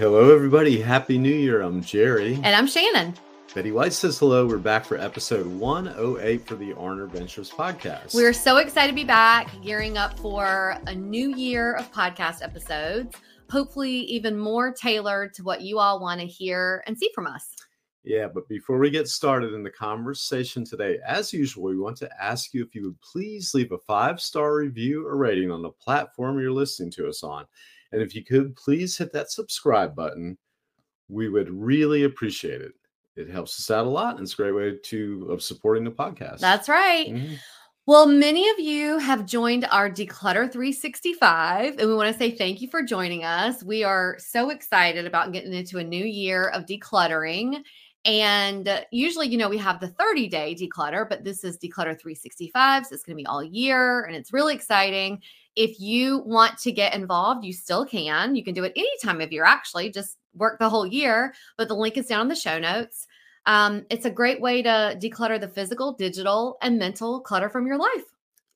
Hello, everybody. Happy New Year. I'm Jerry. And I'm Shannon. Betty White says hello. We're back for episode 108 for the Arner Adventures podcast. We're so excited to be back, gearing up for a new year of podcast episodes, hopefully, even more tailored to what you all want to hear and see from us. yeah, but before we get started in the conversation today, as usual, we want to ask you if you would please leave a five star review or rating on the platform you're listening to us on. And if you could please hit that subscribe button, we would really appreciate it. It helps us out a lot and it's a great way to of supporting the podcast. That's right. Mhm. Well, many of you have joined our Declutter 365, and we want to say thank you for joining us. We are so excited about getting into a new year of decluttering. And uh, usually, you know, we have the 30 day declutter, but this is Declutter 365. So it's going to be all year, and it's really exciting. If you want to get involved, you still can. You can do it any time of year, actually, just work the whole year. But the link is down in the show notes. Um, it's a great way to declutter the physical, digital, and mental clutter from your life.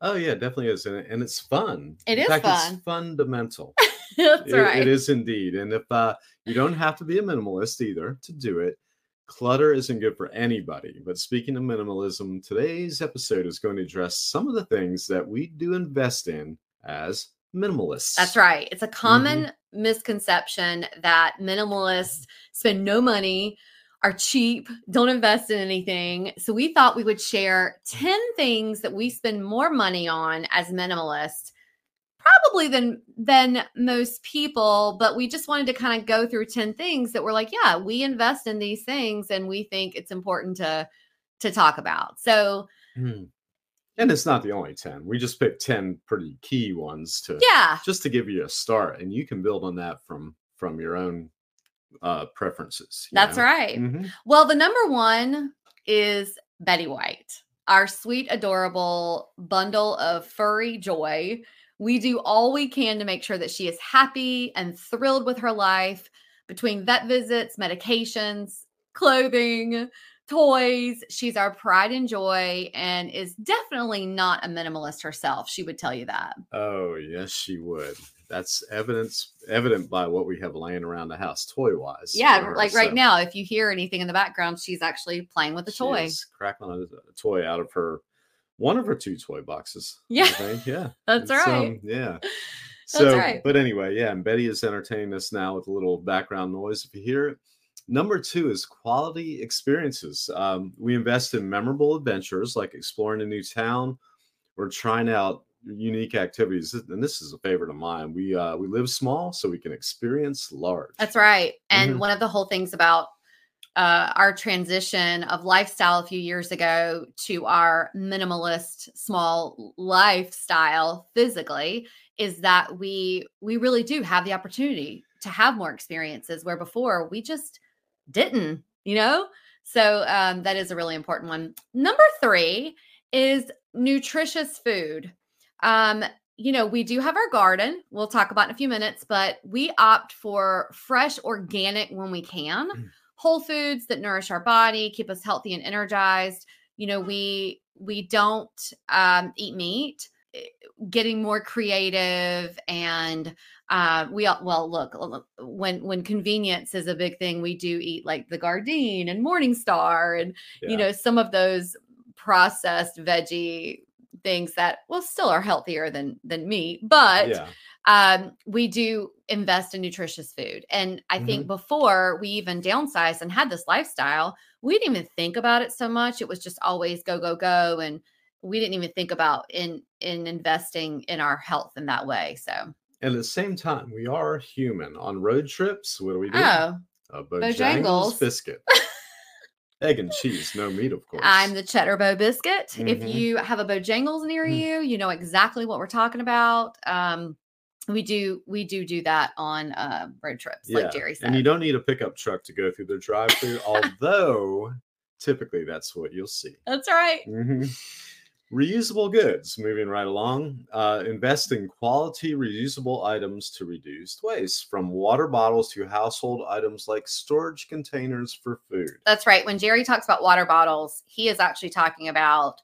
Oh yeah, it definitely is, and, and it's fun. It In is fact, fun. It's fundamental. That's It- right. it is indeed, and if uh, you don't have to be a minimalist either to do it, clutter isn't good for anybody. But speaking of minimalism, today's episode is going to address some of the things that we do invest in as minimalists. That's right. It's a common Mm-hmm. misconception that minimalists spend no money, are cheap, don't invest in anything. So we thought we would share 10 things that we spend more money on as minimalists probably than than most people but we just wanted to kind of go through 10 things that we're like yeah we invest in these things and we think it's important to to talk about so Hmm. And it's not the only ten. We just picked ten pretty key ones to yeah just to give you a start, and you can build on that from from your own uh preferences. that's know? right Mhm. Well, the number one is Betty White, our sweet, adorable bundle of furry joy. We do all we can to make sure that she is happy and thrilled with her life between vet visits, medications, clothing, toys. She's our pride and joy and is definitely not a minimalist herself. She would tell you that. Oh, yes, she would. That's evidence evident by what we have laying around the house toy wise. Yeah, like right now, if you hear anything in the background, she's actually playing with a toy. Cracking on a, a toy out of her one of her two toy boxes. Yeah. Yeah. That's It's, right. um, yeah. So, right. but anyway, yeah, and Betty is entertaining us now with a little background noise if you hear it. Number two is quality experiences. Um, we invest in memorable adventures like exploring a new town or trying out unique activities. And this is a favorite of mine. We uh, we live small so we can experience large. That's right. And Mhm. one of the whole things about uh, our transition of lifestyle a few years ago to our minimalist small lifestyle physically is that we we really do have the opportunity to have more experiences where before we just didn't you know so um, that is a really important one number three is nutritious food um, you know, we do have our garden. We'll talk about in a few minutes, but we opt for fresh organic when we can, Mm. Whole foods that nourish our body, keep us healthy and energized. You know, we we don't um, eat meat. eh, Getting more creative and uh, we all- well look when when convenience is a big thing, we do eat like the Gardein and Morningstar and you know some of those processed veggie things that well still are healthier than than meat but yeah. Um, we do invest in nutritious food. And I think before we even downsized and had this lifestyle, we didn't even think about it so much. It was just always go, go, go. And we didn't even think about in in investing in our health in that way. So And at the same time, we are human. On road trips, what do we do? oh, A Bojangles. Bojangles biscuit. Egg and cheese, no meat, of course. I'm the cheddar Bo biscuit. If Mhm. you have a Bojangles near Mm. you, you know exactly what we're talking about. Um, we do we do do that on uh, road trips, like Jerry said. And you don't need a pickup truck to go through the drive through, although typically that's what you'll see. That's right. Mhm. Reusable goods, moving right along. Uh, invest in quality reusable items to reduce waste, from water bottles to household items like storage containers for food. That's right. When Jerry talks about water bottles, he is actually talking about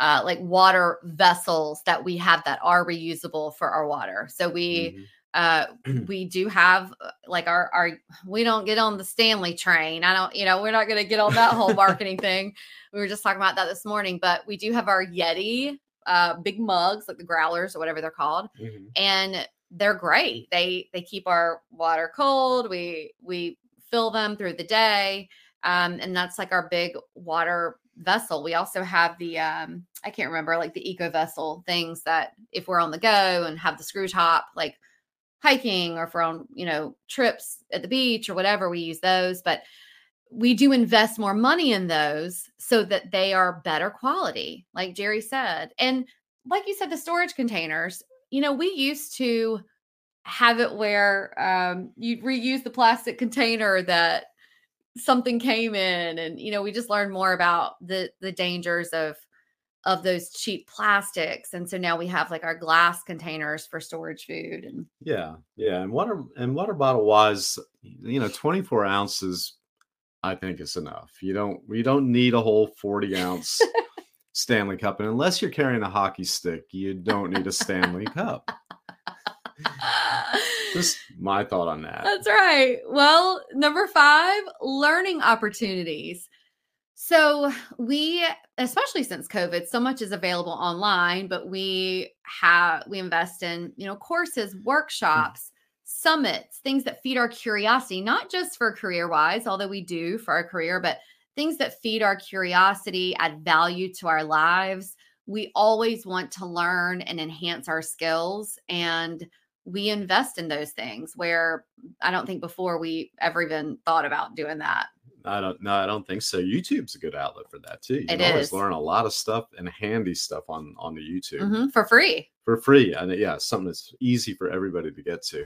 uh, like water vessels that we have that are reusable for our water. So we Mhm. uh we do have uh, like our our we don't get on the Stanley train. I don't, you know, we're not going to get on that whole marketing thing. We were just talking about that this morning, but we do have our Yeti uh big mugs like the growlers or whatever they're called Mhm. and they're great. They they keep our water cold. We we fill them through the day. Um, and that's like our big water vessel. We also have the um, I can't remember like the eco vessel things that if we're on the go and have the screw top, like hiking or we're on, you know, trips at the beach or whatever, we use those. But we do invest more money in those so that they are better quality, like Jerry said. And like you said, the storage containers, you know, we used to have it where um, you reuse the plastic container that something came in and you know we just learned more about the the dangers of of those cheap plastics and so now we have like our glass containers for storage food and Yeah, yeah, and water and water bottle wise, you know, twenty four ounces, I think is enough. You don't we don't need a whole forty ounce Stanley Cup, and unless you're carrying a hockey stick, you don't need a Stanley Cup. Just my thought on that. That's right. Well, number five, learning opportunities. So we, especially since COVID, so much is available online, but we have we invest in, you know, courses, workshops, summits, things that feed our curiosity, not just for career wise, although we do for our career, but things that feed our curiosity, add value to our lives. We always want to learn and enhance our skills and we invest in those things where I don't think before we ever even thought about doing that. I don't no, I don't think so. YouTube's a good outlet for that too. You It can always is. learn a lot of stuff and handy stuff on on the YouTube Mhm, for free. for free. And yeah, something that's easy for everybody to get to.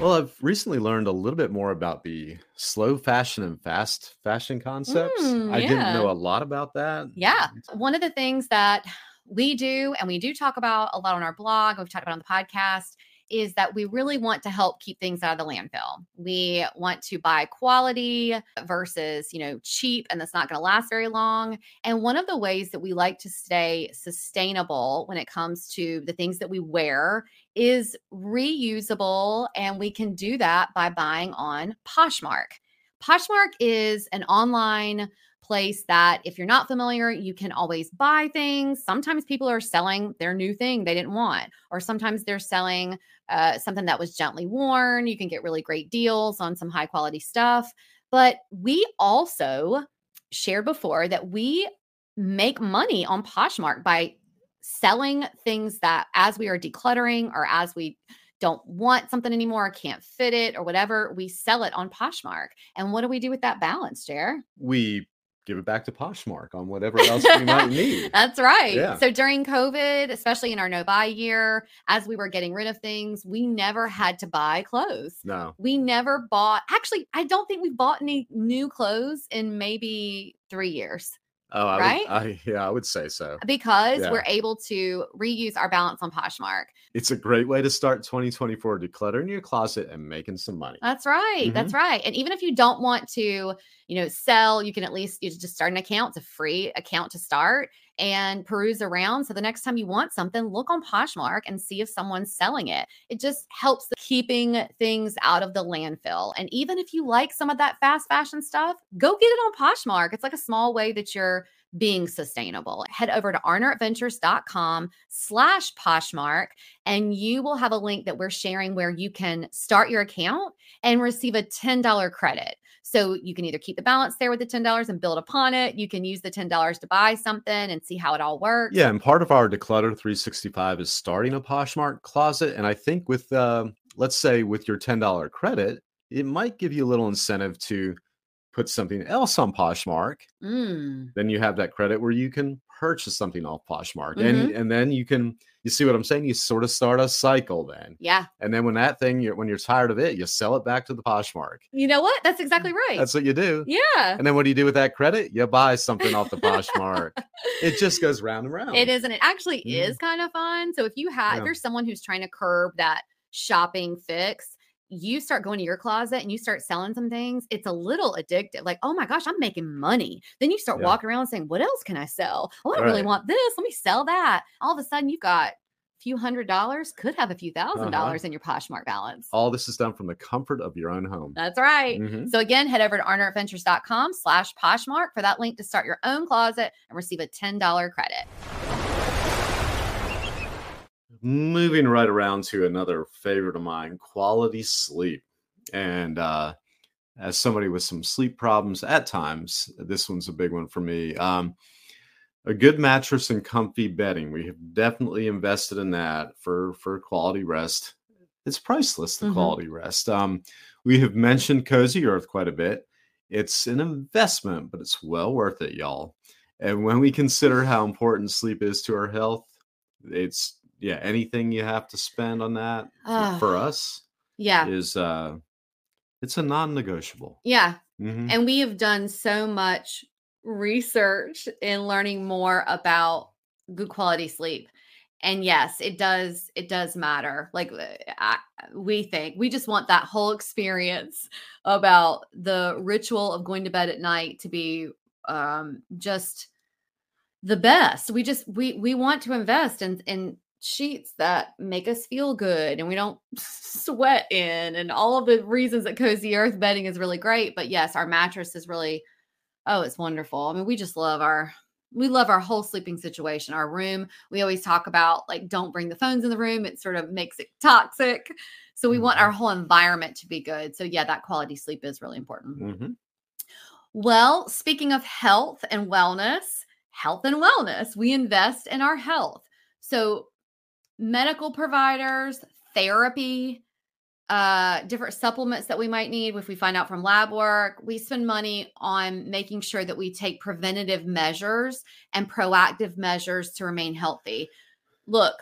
Well, I've recently learned a little bit more about the slow fashion and fast fashion concepts. Mm, I didn't know a lot about that. Yeah. One of the things that we do, and we do talk about a lot on our blog, we've talked about on the podcast, is that we really want to help keep things out of the landfill. We want to buy quality versus, you know, cheap and that's not going to last very long. And one of the ways that we like to stay sustainable when it comes to the things that we wear is reusable. And we can do that by buying on Poshmark. Poshmark is an online place that if you're not familiar, you can always buy things. Sometimes people are selling their new thing they didn't want, or sometimes they're selling uh, something that was gently worn. You can get really great deals on some high quality stuff. But we also shared before that we make money on Poshmark by selling things that as we are decluttering or as we don't want something anymore, can't fit it or whatever, we sell it on Poshmark. And what do we do with that balance, Jer? We give it back to Poshmark on whatever else we might need. That's right. Yeah. So during COVID, especially in our no buy year, as we were getting rid of things, we never had to buy clothes. No. We never bought, actually, I don't think we bought any new clothes in maybe three years Oh, I Right? Would, I, yeah, I would say so. because Yeah. we're able to reuse our balance on Poshmark. It's a great way to start 2024 decluttering your closet and making some money. That's right. That's mm-hmm. right. And even if you don't want to, you know, sell, you can at least you just start an account. It's a free account to start and peruse around. So the next time you want something, look on Poshmark and see if someone's selling it. It just helps keeping things out of the landfill. And even if you like some of that fast fashion stuff, go get it on Poshmark. It's like a small way that you're being sustainable. Head over to arneradventures.com slash Poshmark and you will have a link that we're sharing where you can start your account and receive a $10 credit. So you can either keep the balance there with the $10 and build upon it. You can use the $10 to buy something and see how it all works. Yeah, and part of our declutter 365 is starting a Poshmark closet. And I think with, uh, let's say, with your $10 credit, it might give you a little incentive to put something else on Poshmark. Mm. Then you have that credit where you can purchase something off Poshmark, and Mm-hmm. and then you can you see what I'm saying. You sort of start a cycle then, Yeah. and then when that thing you're when you're tired of it, you sell it back to the Poshmark. You know what? That's exactly right. That's what you do. yeah. And then what do you do with that credit? You buy something off the Poshmark. it just goes round and round. It is, and it actually Mhm. is kind of fun. So if you have, Yeah. if you're someone who's trying to curb that shopping fix, you start going to your closet and you start selling some things. It's a little addictive. Like, oh my gosh, I'm making money. Then you start Yeah. walking around saying, what else can I sell? Oh, I really Right. want this. Let me sell that. All of a sudden, you've got a few hundred dollars, could have a few 1000 Uh-huh. dollars in your Poshmark balance. All this is done from the comfort of your own home. That's right. Mhm. So again, head over to arneradventures.com slash Poshmark for that link to start your own closet and receive a $10 credit. Moving right around to another favorite of mine quality sleep. And uh as somebody with some sleep problems at times this one's a big one for me. Um a good mattress and comfy bedding. We have definitely invested in that for for quality rest. It's priceless the Mhm. quality rest. Um we have mentioned cozy earth quite a bit. It's an investment but it's well worth it y'all. And when we consider how important sleep is to our health it's yeah anything you have to spend on that for, Ah. for us Yeah. is uh it's a non-negotiable Yeah. Mhm. And we have done so much research in learning more about good quality sleep. And yes, it does it does matter. Like uh, I, we think we just want that whole experience about the ritual of going to bed at night to be um just the best. We just we we want to invest in in sheets that make us feel good and we don't sweat in and all of the reasons that cozy earth bedding is really great but yes our mattress is really oh it's wonderful. I mean we just love our we love our whole sleeping situation our room. We always talk about like don't bring the phones in the room it sort of makes it toxic. So we want our whole environment to be good. So yeah that quality sleep is really important. Mhm. well, speaking of health and wellness, health and wellness, we invest in our health. So, medical providers, therapy, uh, different supplements that we might need if we find out from lab work, we spend money on making sure that we take preventative measures and proactive measures to remain healthy. Look,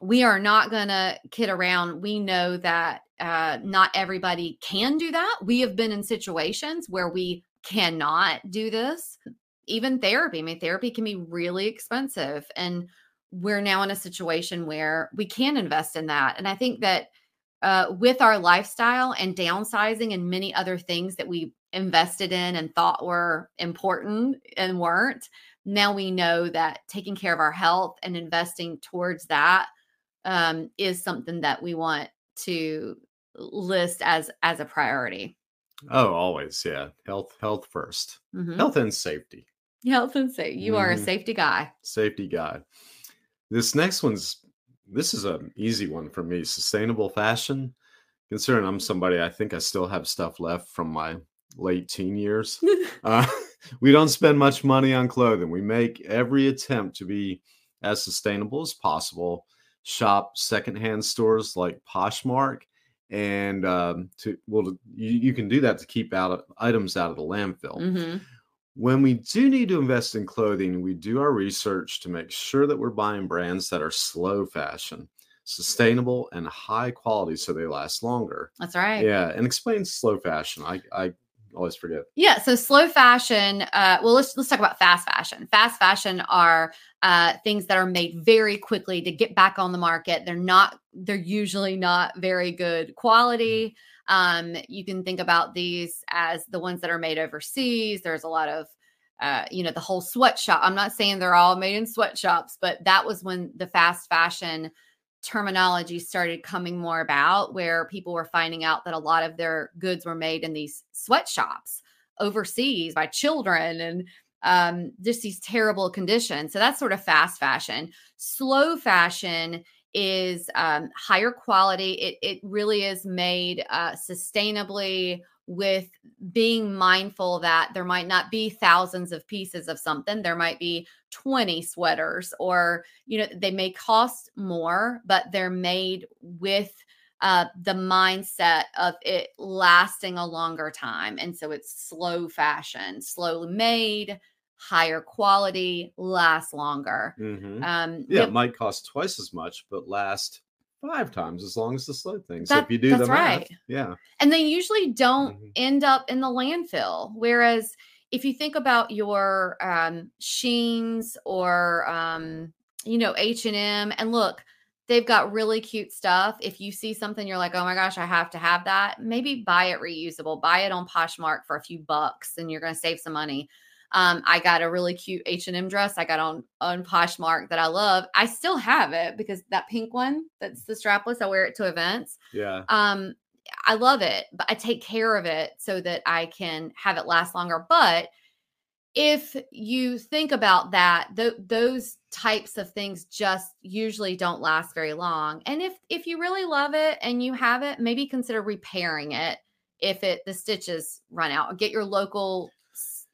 we are not going to kid around. We know that uh, not everybody can do that. We have been in situations where we cannot do this. Even therapy, I mean, therapy can be really expensive. And we're now in a situation where we can invest in that. And I think that uh, with our lifestyle and downsizing and many other things that we invested in and thought were important and weren't, now we know that taking care of our health and investing towards that um, is something that we want to list as as a priority. oh always yeah health health 1st Mhm. health and safety Health and safety. You are a Mhm. safety guy. safety guy this next one's this is an easy one for me sustainable fashion considering i'm somebody i think i still have stuff left from my late teen years Uh, we don't spend much money on clothing. We make every attempt to be as sustainable as possible. Shop secondhand stores like Poshmark, and um, to well, you, you can do that to keep out items out of the landfill. Mhm. When we do need to invest in clothing, we do our research to make sure that we're buying brands that are slow fashion, sustainable, and high quality, so they last longer. That's right. Yeah, and explain slow fashion. I I always forget. Yeah, so slow fashion. Uh, well, let's let's talk about fast fashion. Fast fashion are uh, things that are made very quickly to get back on the market. They're not. They're usually not very good quality. Um, you can think about these as the ones that are made overseas. There's a lot of uh, you know, the whole sweatshop. I'm not saying they're all made in sweatshops, but that was when the fast fashion terminology started coming more about, where people were finding out that a lot of their goods were made in these sweatshops overseas by children and um, just these terrible conditions. So that's sort of fast fashion. Slow fashion is um, higher quality. It, it really is made uh, sustainably with being mindful that there might not be thousands of pieces of something. There might be 20 sweaters, or, you know, they may cost more, but they're made with uh, the mindset of it lasting a longer time. And so it's slow fashion, slowly made, higher quality, last longer. Mhm. Um, Yeah, the- it might cost twice as much, but last five times as long as the slow thing. So That- if you do that's the math, right. yeah, and they usually don't Mhm. end up in the landfill whereas if you think about your um Sheins or um you know h&m and look they've got really cute stuff if you see something you're like oh my gosh i have to have that maybe buy it reusable buy it on poshmark for a few bucks and you're going to save some money um, I got a really cute H&M dress I got on on Poshmark that I love. I still have it because that pink one that's the strapless, I wear it to events. Yeah, um i love it but i take care of it so that i can have it last longer. But if you think about that th- those types of things just usually don't last very long. And if if you really love it and you have it maybe consider repairing it if it the stitches run out. Get your local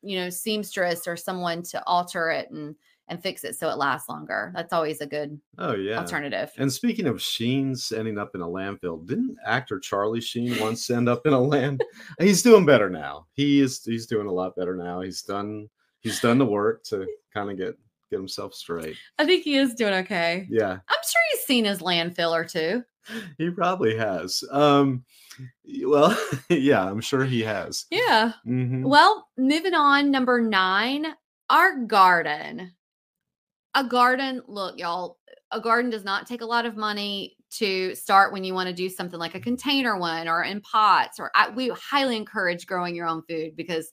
you know seamstress or someone to alter it and and fix it so it lasts longer that's always a good oh yeah. alternative And speaking of Sheens ending up in a landfill, didn't actor Charlie Sheen once end up in a land? He's doing better now. He is. He's doing a lot better now. He's done. He's done the work to kind of get get himself straight. i think he is doing okay Yeah, I'm sure he's seen his landfill or two. He probably has. Um, well, yeah, I'm sure he has. Yeah. Mhm. Well, moving on, number nine, our garden. A garden, look, y'all, a garden does not take a lot of money to start when you want to do something like a container one or in pots. Or I, we highly encourage growing your own food because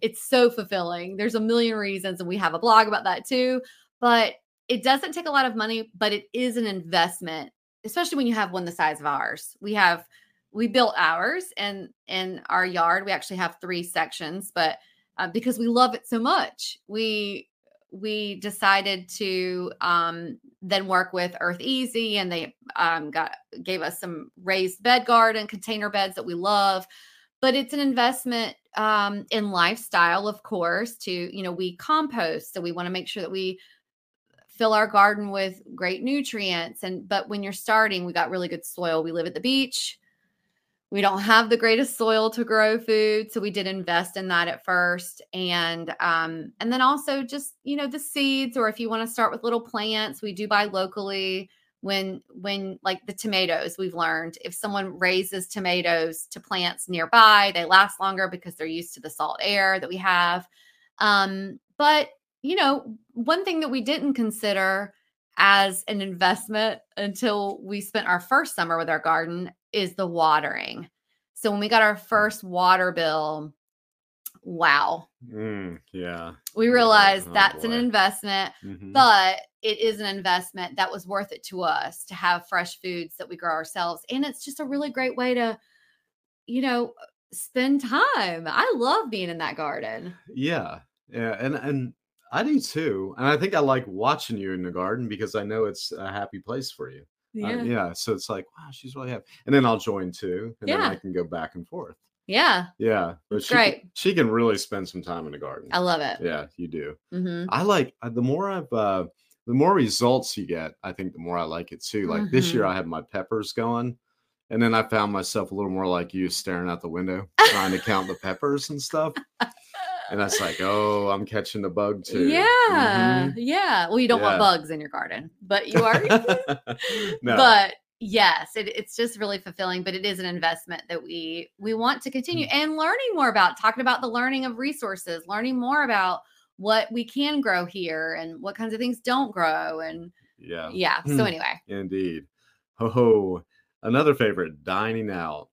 it's so fulfilling. There's a million reasons, and we have a blog about that too. But it doesn't take a lot of money, but it is an investment, especially when you have one the size of ours. We have we built ours and in our yard. We actually have three sections, but uh, because we love it so much, we we decided to um, then work with Eartheasy, and they um, got gave us some raised bed garden container beds that we love. But it's an investment um, in lifestyle, of course. To you know, we compost, so we want to make sure that we fill our garden with great nutrients. And but when you're starting, we got really good soil. We live at the beach we don't have the greatest soil to grow food so we did invest in that at first and um and then also just you know the seeds or if you want to start with little plants we do buy locally when when like the tomatoes we've learned if someone raises tomatoes to plants nearby they last longer because they're used to the salt air that we have um but you know one thing that we didn't consider as an investment until we spent our first summer with our garden is the watering. So when we got our first water bill, wow, Mm, yeah. we realized oh that's an boy. investment, mhm. but it is an investment that was worth it to us to have fresh foods that we grow ourselves. And it's just a really great way to, you know, spend time. I love being in that garden. Yeah, yeah, and and I do too. And I think I like watching you in the garden because I know it's a happy place for you. Uh, Yeah. yeah. So it's like, wow, she's really happy. And then I'll join too, and then I can go back and forth. Yeah. Yeah, but she can- she can really spend some time in the garden. I love it. Yeah, you do. hmm I like uh, the more I've uh the more results you get, I think the more I like it too. Like this year Mhm. I had my peppers going. And then I found myself a little more like you staring out the window, trying to count the peppers and stuff. And that's like, oh, I'm catching the bug too. Yeah. Mhm. Yeah. Well, you don't Yeah. want bugs in your garden, but you are. no. But yes, it, it's just really fulfilling. But it is an investment that we we want to continue Mm. and learning more about. Talking about the learning of resources, learning more about what we can grow here and what kinds of things don't grow. And yeah, yeah. So Hmm. anyway, indeed. Ho ho. Another favorite, dining out.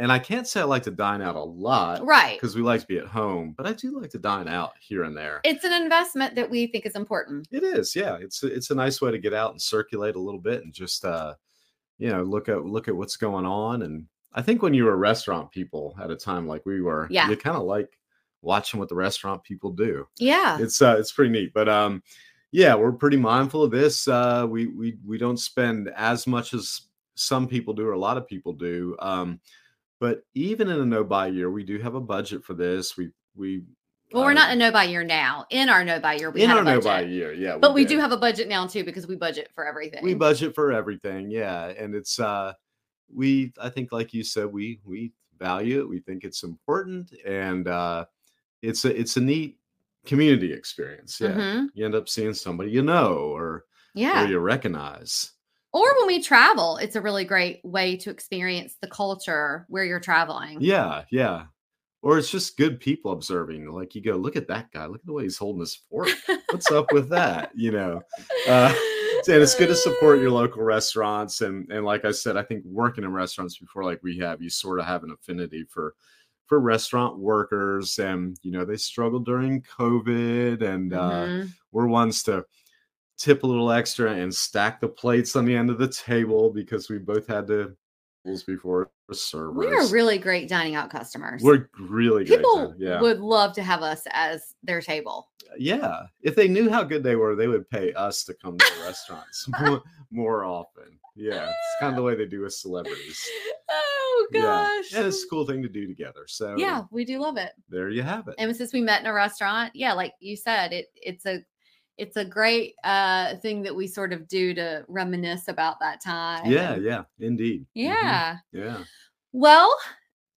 And I can't say I like to dine out a lot right. because we like to be at home, but I do like to dine out here and there. It's an investment that we think is important. It is, yeah. It's a- it's a nice way to get out and circulate a little bit and just uh, you know, look at look at what's going on. And I think when you were restaurant people at a time like we were, Yeah. you kind of like watching what the restaurant people do. Yeah. It's uh, it's pretty neat. But um, yeah, we're pretty mindful of this. Uh, we we we don't spend as much as some people do or a lot of people do. Um, but even in a no buy year, we do have a budget for this. We we well, we're uh, not in a no buy year now. In our no buy year, we in our a no buy year, yeah. but we did. do have a budget now too because we budget for everything. we budget for everything yeah and it's uh we i think like you said we we value it we think it's important and uh it's a it's a neat community experience yeah Mhm. you end up seeing somebody you know or Yeah. or you recognize Or when we travel, it's a really great way to experience the culture where you're traveling. yeah yeah or it's just good people observing like you go look at that guy look at the way he's holding his fork what's up with that you know uh, and it's good to support your local restaurants and and like i said i think working in restaurants before like we have you sort of have an affinity for for restaurant workers and you know they struggled during covid and uh Mhm. we're ones to tip a little extra and stack the plates on the end of the table because we both had to before servers we are really great dining out customers. we're really great People time, yeah would love to have us as their table. yeah if they knew how good they were they would pay us to come to the restaurants more, more often yeah it's kind of the way they do with celebrities Oh gosh. yeah and it's a cool thing to do together so Yeah, we do love it. there you have it And since we met in a restaurant, yeah, like you said, it it's a it's a great uh thing that we sort of do to reminisce about that time. yeah and- yeah indeed Mhm. Yeah. yeah Well,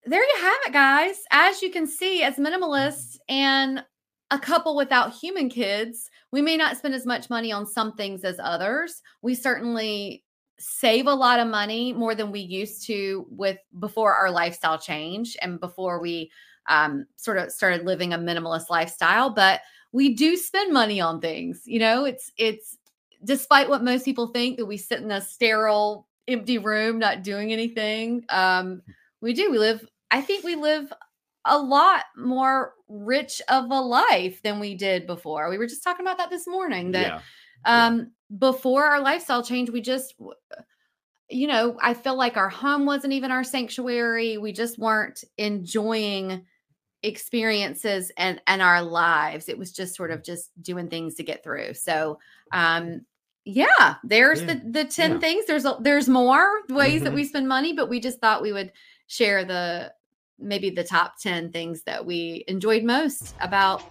there you have it, guys. As you can see, as minimalists and a couple without human kids, we may not spend as much money on some things as others. We certainly save a lot of money more than we used to with before our lifestyle change and before we um, sort of started living a minimalist lifestyle. But we do spend money on things. You know, it's it's despite what most people think that we sit in a sterile empty room not doing anything um we do we live i think we live a lot more rich of a life than we did before we were just talking about that this morning that yeah yeah. um before our lifestyle change we just you know i feel like our home wasn't even our sanctuary we just weren't enjoying experiences and and our lives. It was just sort of just doing things to get through. So um yeah there's Yeah, the the 10 yeah. things. There's a, there's more ways that Mhm. we spend money but we just thought we would share the maybe the top 10 things that we enjoyed most about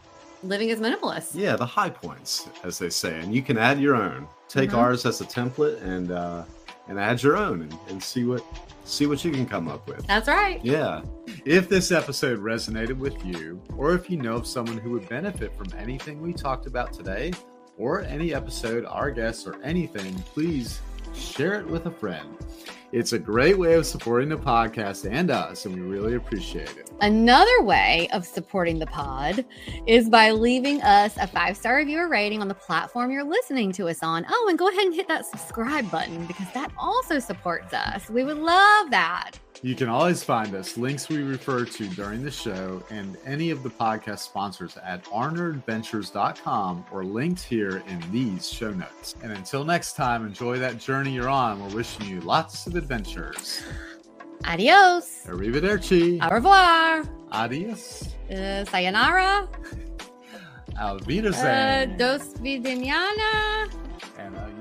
living as minimalists. Yeah the high points as they say and you can add your own. Take Mhm. ours as a template and uh and add your own and, and see what see what you can come up with. That's right. Yeah. If this episode resonated with you, or if you know of someone who would benefit from anything we talked about today, or any episode, our guests, or anything, please share it with a friend. It's a great way of supporting the podcast and us, and we really appreciate it. Another way of supporting the pod is by leaving us a five star review rating on the platform you're listening to us on. Oh, and go ahead and hit that subscribe button because that also supports us. We would love that. You can always find us, links we refer to during the show, and any of the podcast sponsors at arneradventures.com or linked here in these show notes. And until next time, enjoy that journey you're on. We're wishing you lots of adventures. Adios. Arrivederci. Au revoir. Adios. Uh, sayonara. Auf Uh, dos vidaniana. and a.